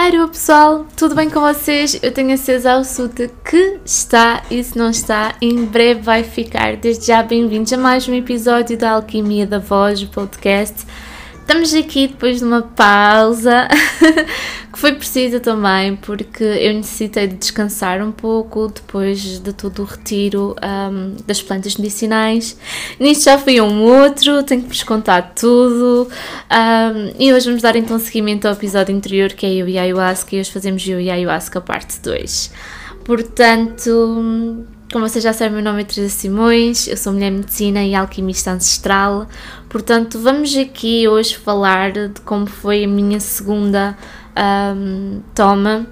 Alô pessoal, tudo bem com vocês? Eu tenho a certeza absoluta que está e se não está, em breve vai ficar. Desde já bem-vindos a mais um episódio da Alquimia da Voz, o podcast. Estamos aqui depois de uma pausa que foi precisa também porque eu necessitei de descansar um pouco depois de todo o retiro um, das plantas medicinais. Nisto já fui um outro, tenho que vos contar tudo. Um, e hoje vamos dar então seguimento ao episódio anterior que é eu e a Ayahuasca e hoje fazemos eu e a Ayahuasca parte 2. Portanto como vocês já sabem, meu nome é Teresa Simões, eu sou mulher medicina e alquimista ancestral, portanto, vamos aqui hoje falar de como foi a minha segunda um, toma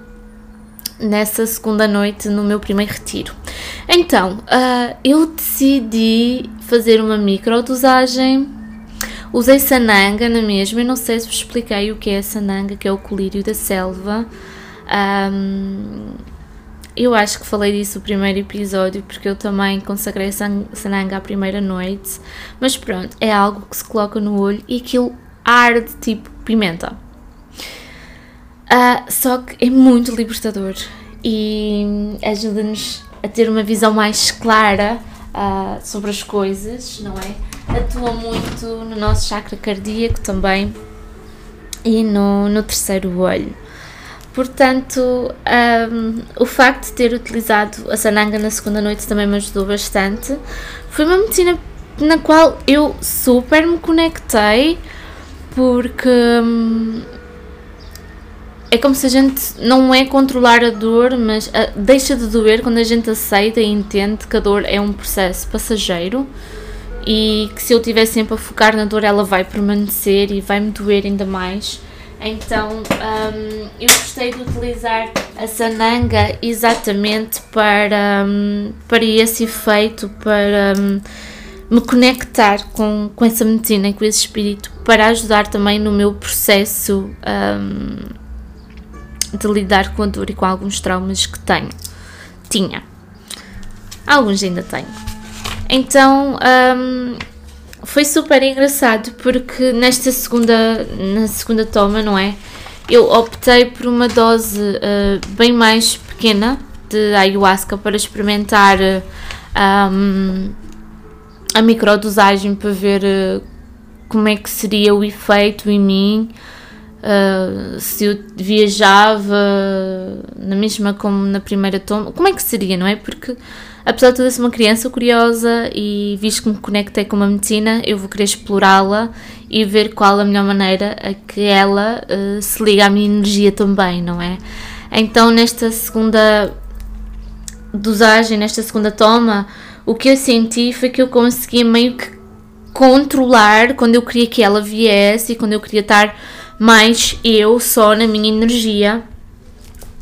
nessa segunda noite no meu primeiro retiro. Então, uh, eu decidi fazer uma microdosagem. Usei sananga na mesma, eu não sei se vos expliquei o que é sananga, que é o colírio da selva. Um, eu acho que falei disso no primeiro episódio, porque eu também consagrei sananga à primeira noite. Mas pronto, é algo que se coloca no olho e aquilo arde tipo pimenta. Uh, só que é muito libertador e ajuda-nos a ter uma visão mais clara uh, sobre as coisas, não é? Atua muito no nosso chakra cardíaco também e no, no terceiro olho. Portanto, um, o facto de ter utilizado a sananga na segunda noite também me ajudou bastante. Foi uma medicina na qual eu super me conectei, porque hum, é como se a gente não é controlar a dor, mas a, deixa de doer quando a gente aceita e entende que a dor é um processo passageiro e que se eu estiver sempre a focar na dor, ela vai permanecer e vai me doer ainda mais. Então um, eu gostei de utilizar a sananga exatamente para, um, para esse efeito, para um, me conectar com, com essa medicina com esse espírito, para ajudar também no meu processo hum, de lidar com a dor e com alguns traumas que tenho. Tinha. Alguns ainda tenho. Então hum, foi super engraçado porque nesta segunda, na segunda toma, não é? Eu optei por uma dose uh, bem mais pequena de ayahuasca para experimentar um, a microdosagem para ver uh, como é que seria o efeito em mim. Uh, se eu viajava na mesma como na primeira toma, como é que seria, não é? Porque apesar de tudo, ser uma criança curiosa e visto que me conectei com uma medicina, eu vou querer explorá-la e ver qual a melhor maneira a que ela uh, se liga à minha energia também, não é? Então, nesta segunda dosagem, nesta segunda toma, o que eu senti foi que eu conseguia meio que controlar quando eu queria que ela viesse e quando eu queria estar mais eu só na minha energia.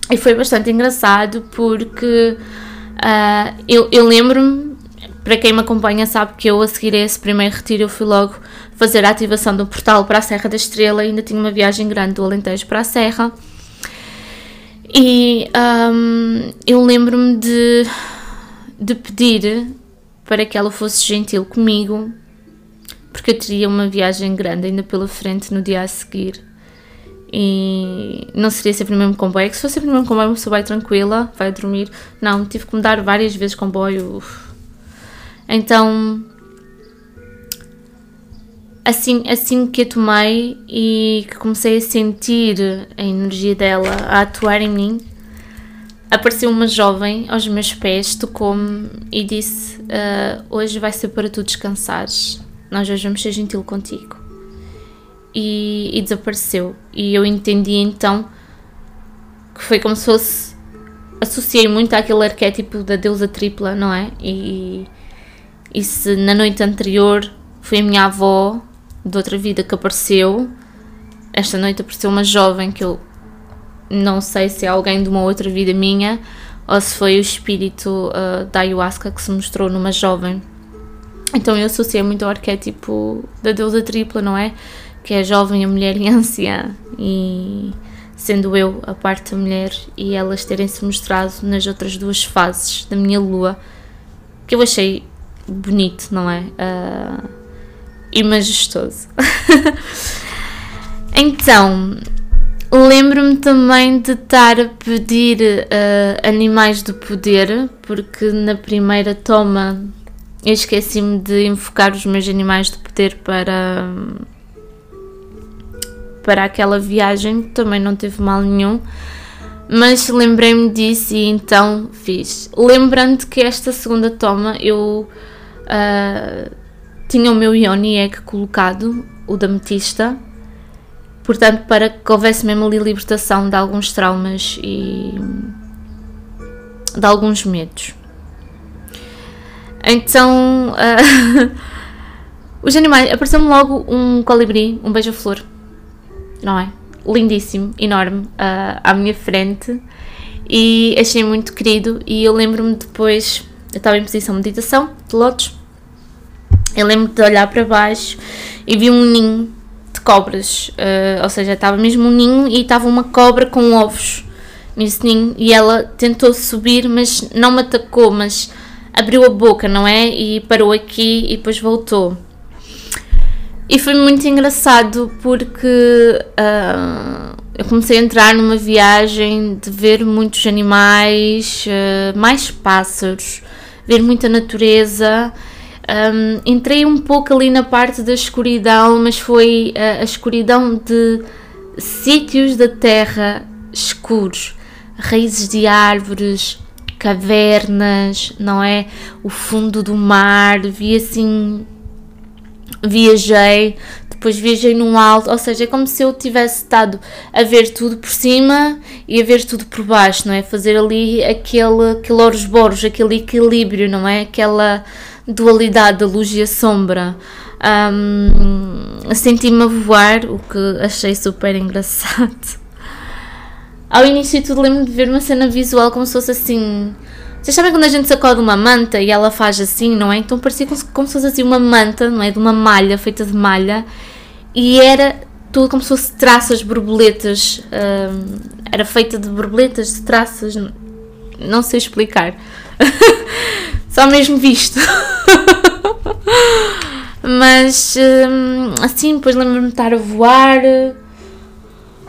E foi bastante engraçado porque Uh, eu, eu lembro-me, para quem me acompanha sabe que eu a seguir a esse primeiro retiro eu fui logo fazer a ativação do portal para a Serra da Estrela ainda tinha uma viagem grande do Alentejo para a Serra. E um, eu lembro-me de, de pedir para que ela fosse gentil comigo, porque eu teria uma viagem grande ainda pela frente no dia a seguir e não seria sempre o mesmo comboio. Se fosse sempre o mesmo comboio, uma pessoa vai tranquila, vai dormir. Não, tive que mudar várias vezes comboio. Então, assim, assim que a tomei e que comecei a sentir a energia dela a atuar em mim, apareceu uma jovem aos meus pés, tocou-me e disse: uh, Hoje vai ser para tu descansares. Nós hoje vamos ser gentil contigo e, e desapareceu. E eu entendi então que foi como se fosse. Associei muito àquele arquétipo da deusa tripla, não é? E, e se na noite anterior foi a minha avó de outra vida que apareceu, esta noite apareceu uma jovem que eu não sei se é alguém de uma outra vida minha ou se foi o espírito uh, da ayahuasca que se mostrou numa jovem. Então eu associei muito ao arquétipo da deusa tripla, não é? Que é jovem, a mulher e a anciã, e sendo eu a parte da mulher e elas terem se mostrado nas outras duas fases da minha lua, que eu achei bonito, não é? Uh, e majestoso. então, Lembro-me também de estar a pedir uh, animais do poder, porque na primeira toma eu esqueci-me de invocar os meus animais de poder para, para aquela viagem, também não teve mal nenhum. Mas lembrei-me disso e então fiz. Lembrando que esta segunda toma eu uh, tinha o meu Ioni Egg colocado, o da Metista, portanto, para que houvesse mesmo ali libertação de alguns traumas e de alguns medos. Então, uh, os animais. Apareceu-me logo um colibri, um beija-flor, não é? Lindíssimo, enorme, uh, à minha frente e achei muito querido. E eu lembro-me depois, eu estava em posição de meditação, de lotos, eu lembro de olhar para baixo e vi um ninho de cobras, uh, ou seja, estava mesmo um ninho e estava uma cobra com ovos nesse ninho e ela tentou subir, mas não me atacou, mas abriu a boca, não é? E parou aqui e depois voltou. E foi muito engraçado porque uh, eu comecei a entrar numa viagem de ver muitos animais, uh, mais pássaros, ver muita natureza. Um, entrei um pouco ali na parte da escuridão, mas foi uh, a escuridão de sítios da terra escuros, raízes de árvores, cavernas, não é? O fundo do mar, vi assim. Viajei, depois viajei num alto, ou seja, é como se eu tivesse estado a ver tudo por cima e a ver tudo por baixo, não é? Fazer ali aquele, aquele Ouroboros, aquele equilíbrio, não é? Aquela dualidade da luz e a sombra. Um, Senti-me a voar, o que achei super engraçado. Ao início tudo lembro de ver uma cena visual como se fosse assim. Vocês sabem quando a gente sacode uma manta e ela faz assim, não é? Então parecia como se, como se fosse assim uma manta, não é? De uma malha, feita de malha. E era tudo como se fosse traças, borboletas. Um, era feita de borboletas, de traças. Não sei explicar. Só mesmo visto. Mas um, assim, depois lembro-me de estar a voar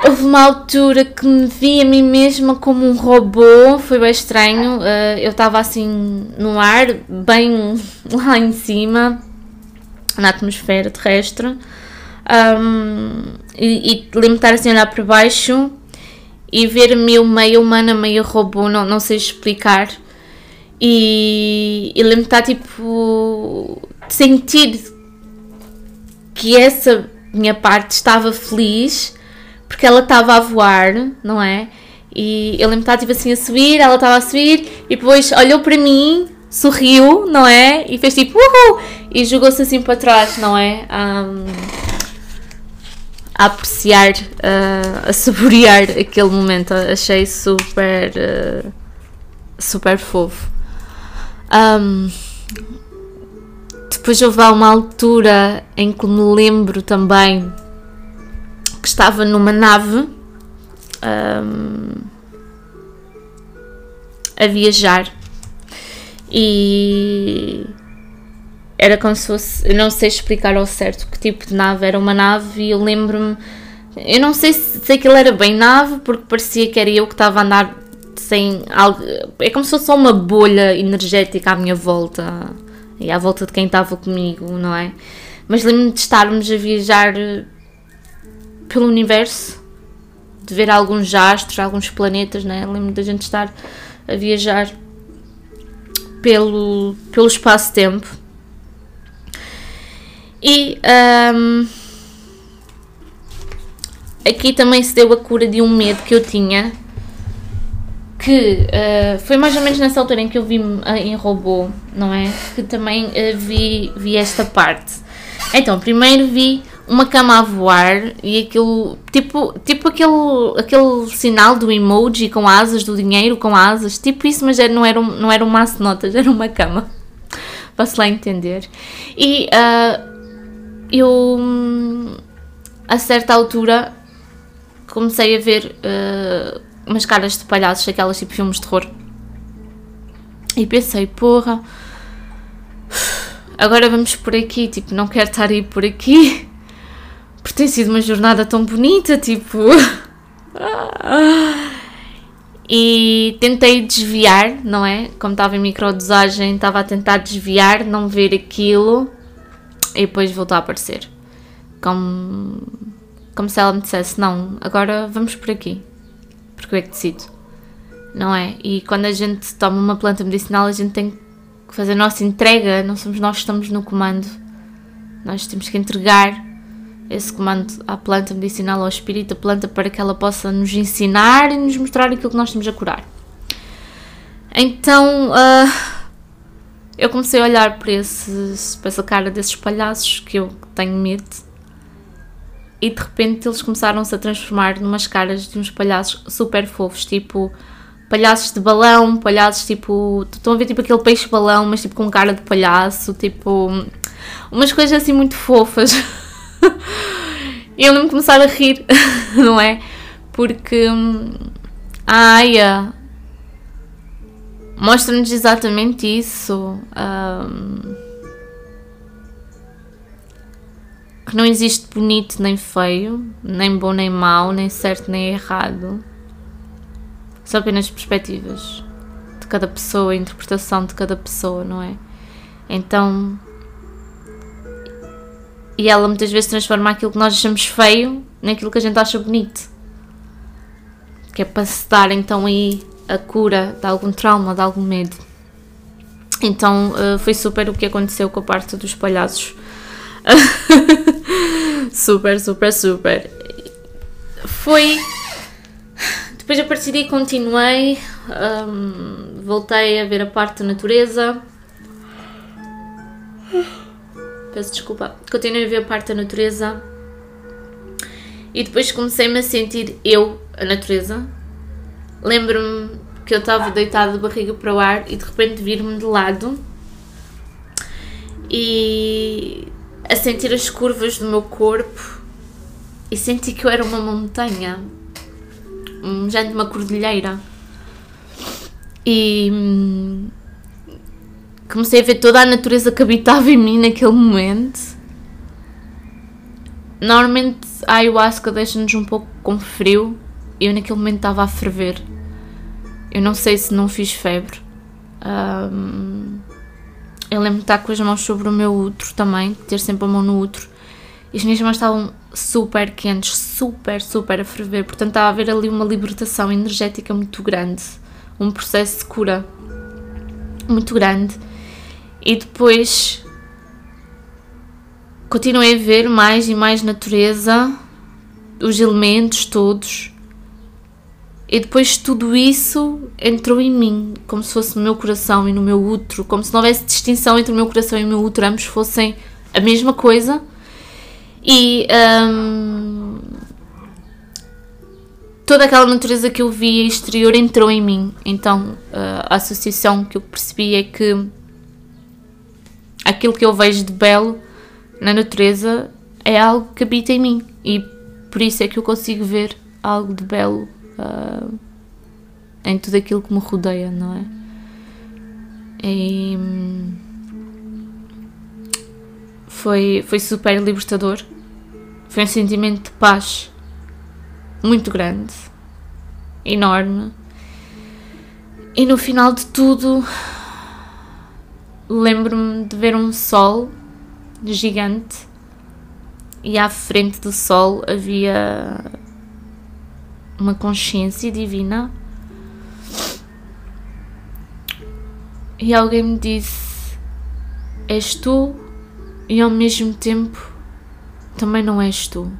Houve uma altura que me vi a mim mesma como um robô, foi bem estranho. Uh, eu estava assim no ar, bem lá em cima, na atmosfera terrestre, um, e, e lembro-me estar assim a olhar para baixo e ver-me meio humana, meio robô, não, não sei explicar. E, e lembro-me estar tipo. sentir que essa minha parte estava feliz porque ela estava a voar, não é? E eu lembro que estava tipo assim a subir, ela estava a subir e depois olhou para mim, sorriu, não é? E fez tipo uhul! E jogou-se assim para trás, não é? A apreciar, a saborear aquele momento. Achei super, super fofo. Um, depois houve uma altura em que me lembro também que estava numa nave um, a viajar e era como se fosse, não sei explicar ao certo que tipo de nave era uma nave e eu lembro-me, eu não sei se, se aquilo era bem nave porque parecia que era eu que estava a andar sem algo, é como se fosse só uma bolha energética à minha volta e à volta de quem estava comigo, não é? Mas lembro-me de estarmos a viajar pelo universo, de ver alguns astros, alguns planetas, né? Lembro da gente estar a viajar pelo, pelo espaço-tempo. E um, aqui também se deu a cura de um medo que eu tinha, que uh, foi mais ou menos nessa altura em que eu vi em robô, não é? Que também uh, vi, vi esta parte. Então, primeiro vi uma cama a voar e aquilo, tipo, tipo aquele, aquele sinal do emoji com asas, do dinheiro com asas, tipo isso, mas não era um, não era um maço de notas, era uma cama. Posso lá entender. E uh, eu, a certa altura, comecei a ver uh, umas caras de palhaços, aquelas tipo filmes de terror. E pensei, porra, agora vamos por aqui, tipo, não quero estar aí por aqui porque tem sido uma jornada tão bonita, tipo. E tentei desviar, não é? Como estava em microdosagem, estava a tentar desviar, não ver aquilo e depois voltou a aparecer. Como, como se ela me dissesse: Não, agora vamos por aqui, porque eu é que decido, não é? E quando a gente toma uma planta medicinal, a gente tem que fazer a nossa entrega, não somos nós que estamos no comando, nós temos que entregar esse comando à planta medicinal, ao espírito da planta, para que ela possa nos ensinar e nos mostrar aquilo que nós temos a curar. Então uh, eu comecei a olhar para, esse, para essa cara desses palhaços que eu tenho medo e de repente eles começaram-se a transformar numas caras de uns palhaços super fofos, tipo palhaços de balão, palhaços tipo. Estão a ver tipo aquele peixe balão, mas tipo com cara de palhaço, tipo. Umas coisas assim muito fofas. eu lembro-me começar a rir, não é? Porque hum, a Aya mostra-nos exatamente isso. Um, que não existe bonito nem feio, nem bom nem mau, nem certo nem errado. São apenas perspectivas de cada pessoa, a interpretação de cada pessoa, não é? Então, e ela muitas vezes transforma aquilo que nós achamos feio naquilo que a gente acha bonito. Que é para se dar então aí a cura de algum trauma, de algum medo. Então uh, foi super o que aconteceu com a parte dos palhaços. super, super, super. Foi. Depois a partir daí continuei, um, voltei a ver a parte da natureza peço desculpa, continuei a ver a parte da natureza. E depois comecei-me a sentir eu, a natureza. Lembro-me que eu estava deitada de barriga para o ar e de repente vir-me de lado. E a sentir as curvas do meu corpo. E senti que eu era uma montanha, um género de uma cordilheira. E hum, comecei a ver toda a natureza que habitava em mim naquele momento. Normalmente a ayahuasca deixa-nos um pouco com frio. Eu naquele momento estava a ferver. Eu não sei se não fiz febre. Um, eu lembro de estar com as mãos sobre o meu útero também, ter sempre a mão no útero. E as minhas mãos estavam super quentes, super, super a ferver. Portanto, estava a haver ali uma libertação energética muito grande. Um processo de cura muito grande. E depois continuei a ver mais e mais natureza, os elementos todos. E depois tudo isso entrou em mim, como se fosse no meu coração e no meu útero, como se não houvesse distinção entre o meu coração e o meu útero, ambos fossem a mesma coisa. E hum, toda aquela natureza que eu via exterior entrou em mim. Então a associação que eu percebi é que aquilo que eu vejo de belo na natureza é algo que habita em mim e por isso é que eu consigo ver algo de belo uh, em tudo aquilo que me rodeia, não é? E foi, foi super libertador. Foi um sentimento de paz muito grande, enorme. E no final de tudo, lembro-me de ver um sol gigante e à frente do sol havia uma consciência divina. E alguém me disse: És tu, e ao mesmo tempo também não és tu.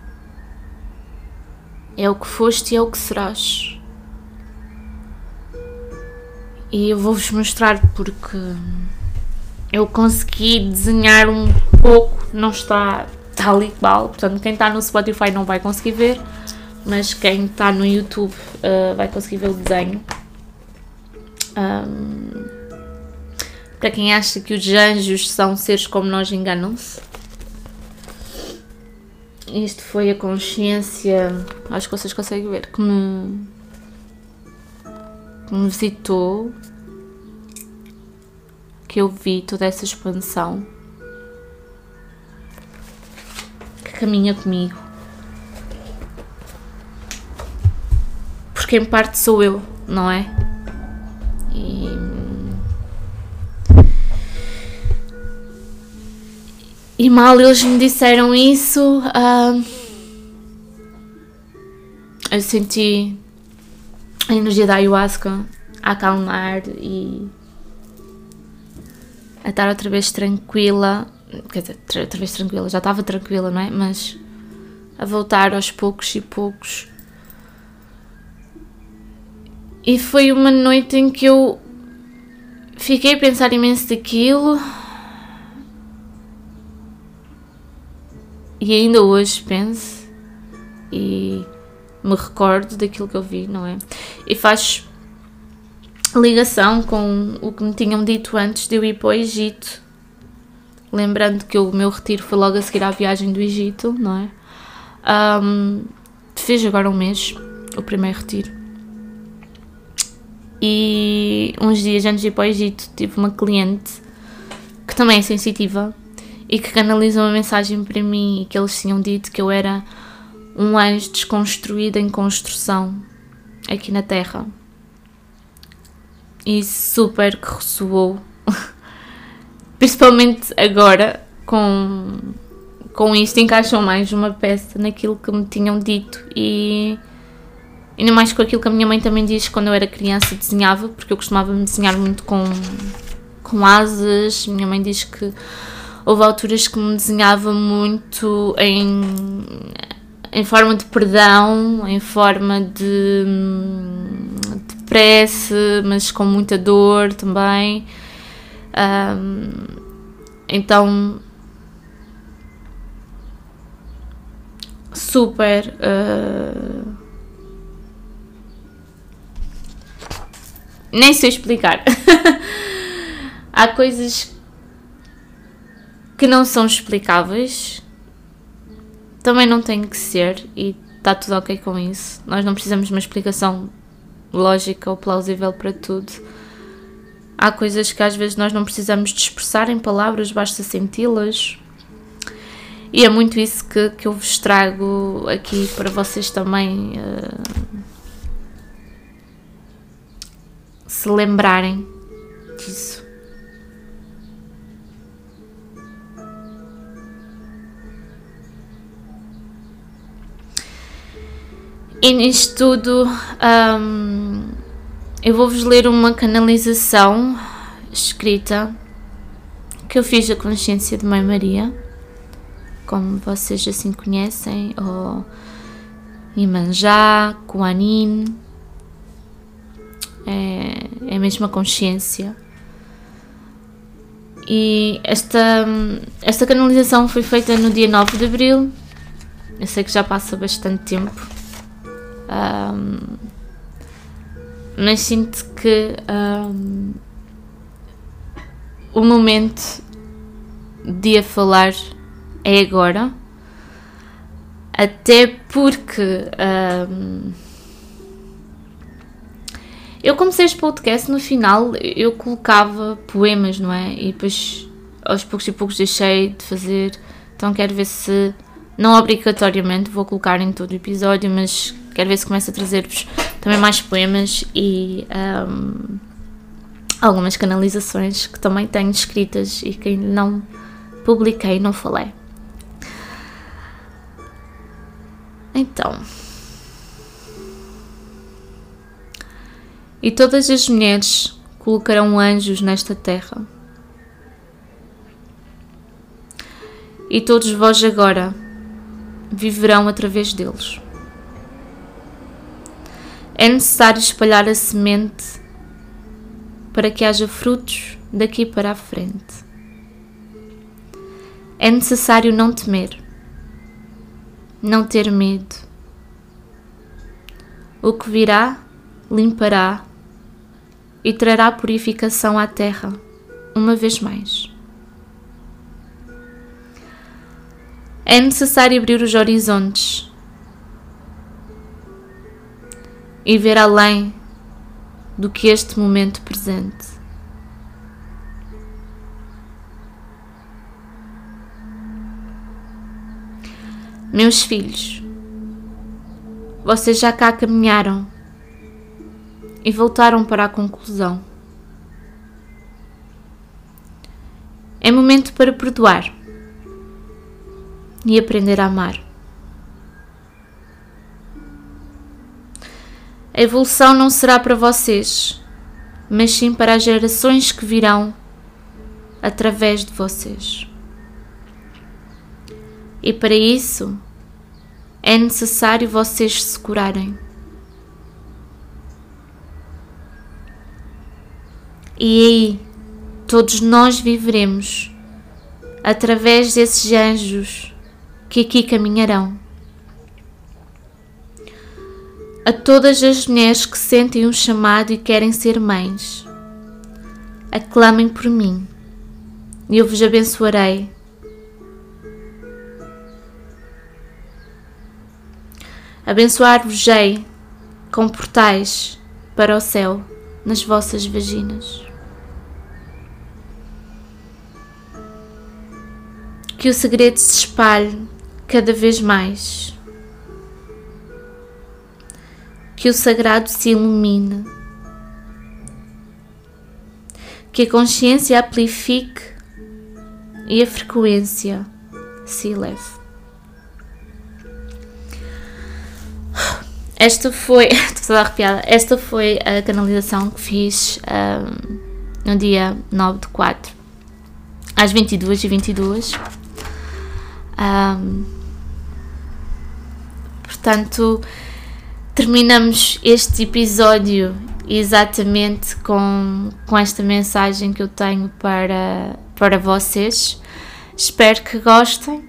É o que foste e é o que serás. E eu vou-vos mostrar porque eu consegui desenhar um pouco, não está tal e qual, portanto quem está no Spotify não vai conseguir ver, mas quem está no YouTube uh, vai conseguir ver o desenho. Um, para quem acha que os anjos são seres como nós, enganam-se. Isto foi a consciência, acho que vocês conseguem ver, que me, que me visitou que eu vi toda essa expansão que caminha comigo. quem parte sou eu, não é? E. E mal eles me disseram isso, uh, eu senti a energia da ayahuasca a acalmar e a estar outra vez tranquila. Quer dizer, outra vez tranquila, já estava tranquila, não é? Mas a voltar aos poucos e poucos. E foi uma noite em que eu fiquei a pensar imenso daquilo. E ainda hoje penso e me recordo daquilo que eu vi, não é? E faz ligação com o que me tinham dito antes de eu ir para o Egito. Lembrando que o meu retiro foi logo a seguir à viagem do Egito, não é? Um, fiz agora um mês o primeiro retiro. E uns dias antes de ir para o Egito tive uma cliente que também é sensitiva e que canalizou uma mensagem para mim e que eles tinham dito que eu era um anjo desconstruído em construção aqui na Terra. E super que ressoou, principalmente agora com com isto encaixam mais uma peça naquilo que me tinham dito e ainda mais com aquilo que a minha mãe também diz quando eu era criança desenhava, porque eu costumava me desenhar muito com, com asas. Minha mãe diz que houve alturas que me desenhava muito em, em forma de perdão, em forma de, de mas com muita dor também. Um, então super. Uh... Nem sei explicar. Há coisas que não são explicáveis, também não tem que ser, e está tudo ok com isso. Nós não precisamos de uma explicação lógica ou plausível para tudo. Há coisas que às vezes nós não precisamos de expressar em palavras, basta senti-las. E é muito isso que, que eu vos trago aqui para vocês também uh, se lembrarem disso. E nisto tudo, um, eu vou-vos ler uma canalização escrita que eu fiz da consciência de Mãe Maria como vocês assim conhecem, ou Imanjá, Kuanin, é, é a mesma consciência. E esta, esta canalização foi feita no dia 9 de abril. Eu sei que já passa bastante tempo. Um, mas sinto que um, o momento de a falar é agora. Até porque um, eu comecei este podcast no final, eu colocava poemas, não é? E depois aos poucos e poucos deixei de fazer. Então quero ver se, não obrigatoriamente, vou colocar em todo o episódio, mas quero ver se começo a trazer-vos também mais poemas e um, algumas canalizações que também tenho escritas e que ainda não publiquei, não falei. Então. E todas as mulheres colocarão anjos nesta terra. E todos vós agora viverão através deles. É necessário espalhar a semente para que haja frutos daqui para a frente. É necessário não temer não ter medo. O que virá limpará e trará purificação à terra, uma vez mais. É necessário abrir os horizontes e ver além do que este momento presente. Meus filhos, vocês já cá caminharam e voltaram para a conclusão. É momento para perdoar e aprender a amar. A evolução não será para vocês, mas sim para as gerações que virão através de vocês. E para isso é necessário vocês se curarem. E aí todos nós viveremos através desses anjos que aqui caminharão. A todas as mulheres que sentem um chamado e querem ser mães, aclamem por mim e eu vos abençoarei. Abençoar-vos-ei com portais para o céu nas vossas vaginas. Que o segredo se espalhe cada vez mais. Que o sagrado se ilumine. Que a consciência amplifique e a frequência se eleve. Esta foi. Estou toda arrepiada. Esta foi a canalização que fiz um, no dia 9 de 4 às 22h22. Um, portanto, terminamos este episódio exatamente com, com esta mensagem que eu tenho para, para vocês. Espero que gostem.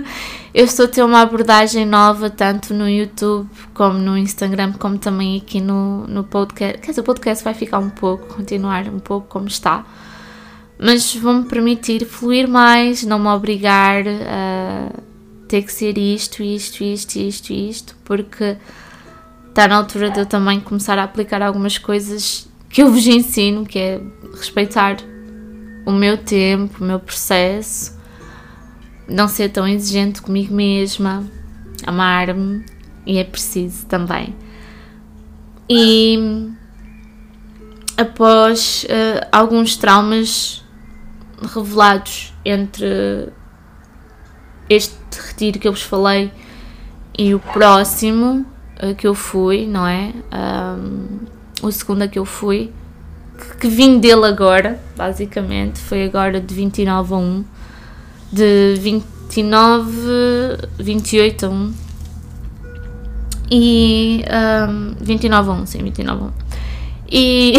eu estou a ter uma abordagem nova, tanto no YouTube como no Instagram, como também aqui no, no podcast. Quer dizer, o podcast vai ficar um pouco, continuar um pouco como está. Mas vão-me permitir fluir mais, não me obrigar a ter que ser isto, isto, isto, isto, isto, porque está na altura de eu também começar a aplicar algumas coisas que eu vos ensino, que é respeitar o meu tempo, o meu processo, não ser tão exigente comigo mesma, amar-me e é preciso também. E após uh, alguns traumas revelados entre este retiro que eu vos falei e o próximo, que eu fui, não é? Um, o segundo que eu fui, que, que vim dele agora, basicamente, foi agora de 29 a 1, de 29, 28 a 1. E um, 29 a 1, sim, 29 a 1. E.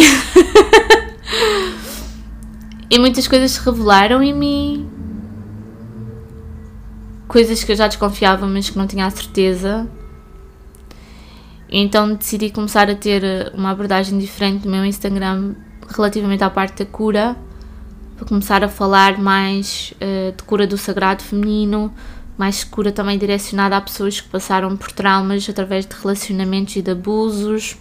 e muitas coisas se revelaram em mim. Coisas que eu já desconfiava, mas que não tinha a certeza. Então decidi começar a ter uma abordagem diferente no meu Instagram relativamente à parte da cura, para começar a falar mais uh, de cura do sagrado feminino, mais cura também direcionada a pessoas que passaram por traumas através de relacionamentos e de abusos,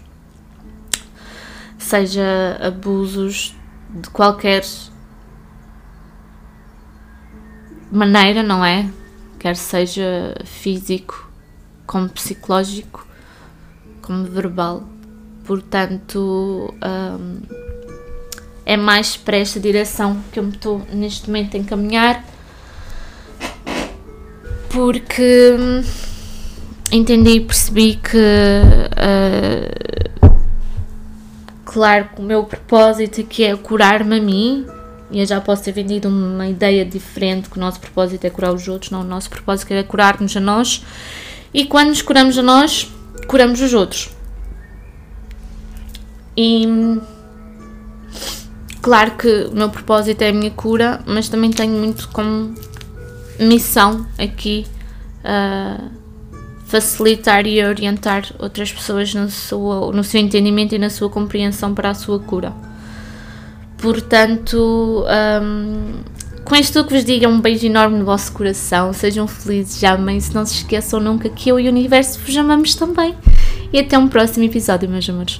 seja abusos de qualquer maneira, não é? Quer seja físico como psicológico como verbal. Portanto, um, é mais para esta direção que eu me estou neste momento a encaminhar, porque hum, entendi e percebi que, uh, claro, que o meu propósito aqui é curar-me a mim. E eu já posso ter vendido uma ideia diferente que o nosso propósito é curar os outros, não o nosso propósito é curar-nos a nós. E quando nos curamos a nós, curamos os outros. E claro que o meu propósito é a minha cura, mas também tenho muito como missão aqui uh, facilitar e orientar outras pessoas no seu, no seu entendimento e na sua compreensão para a sua cura. Portanto, um, com isto que vos digo, um beijo enorme no vosso coração. Sejam felizes, amem-se, não se esqueçam nunca que eu e o universo vos amamos também. E até um próximo episódio, meus amores.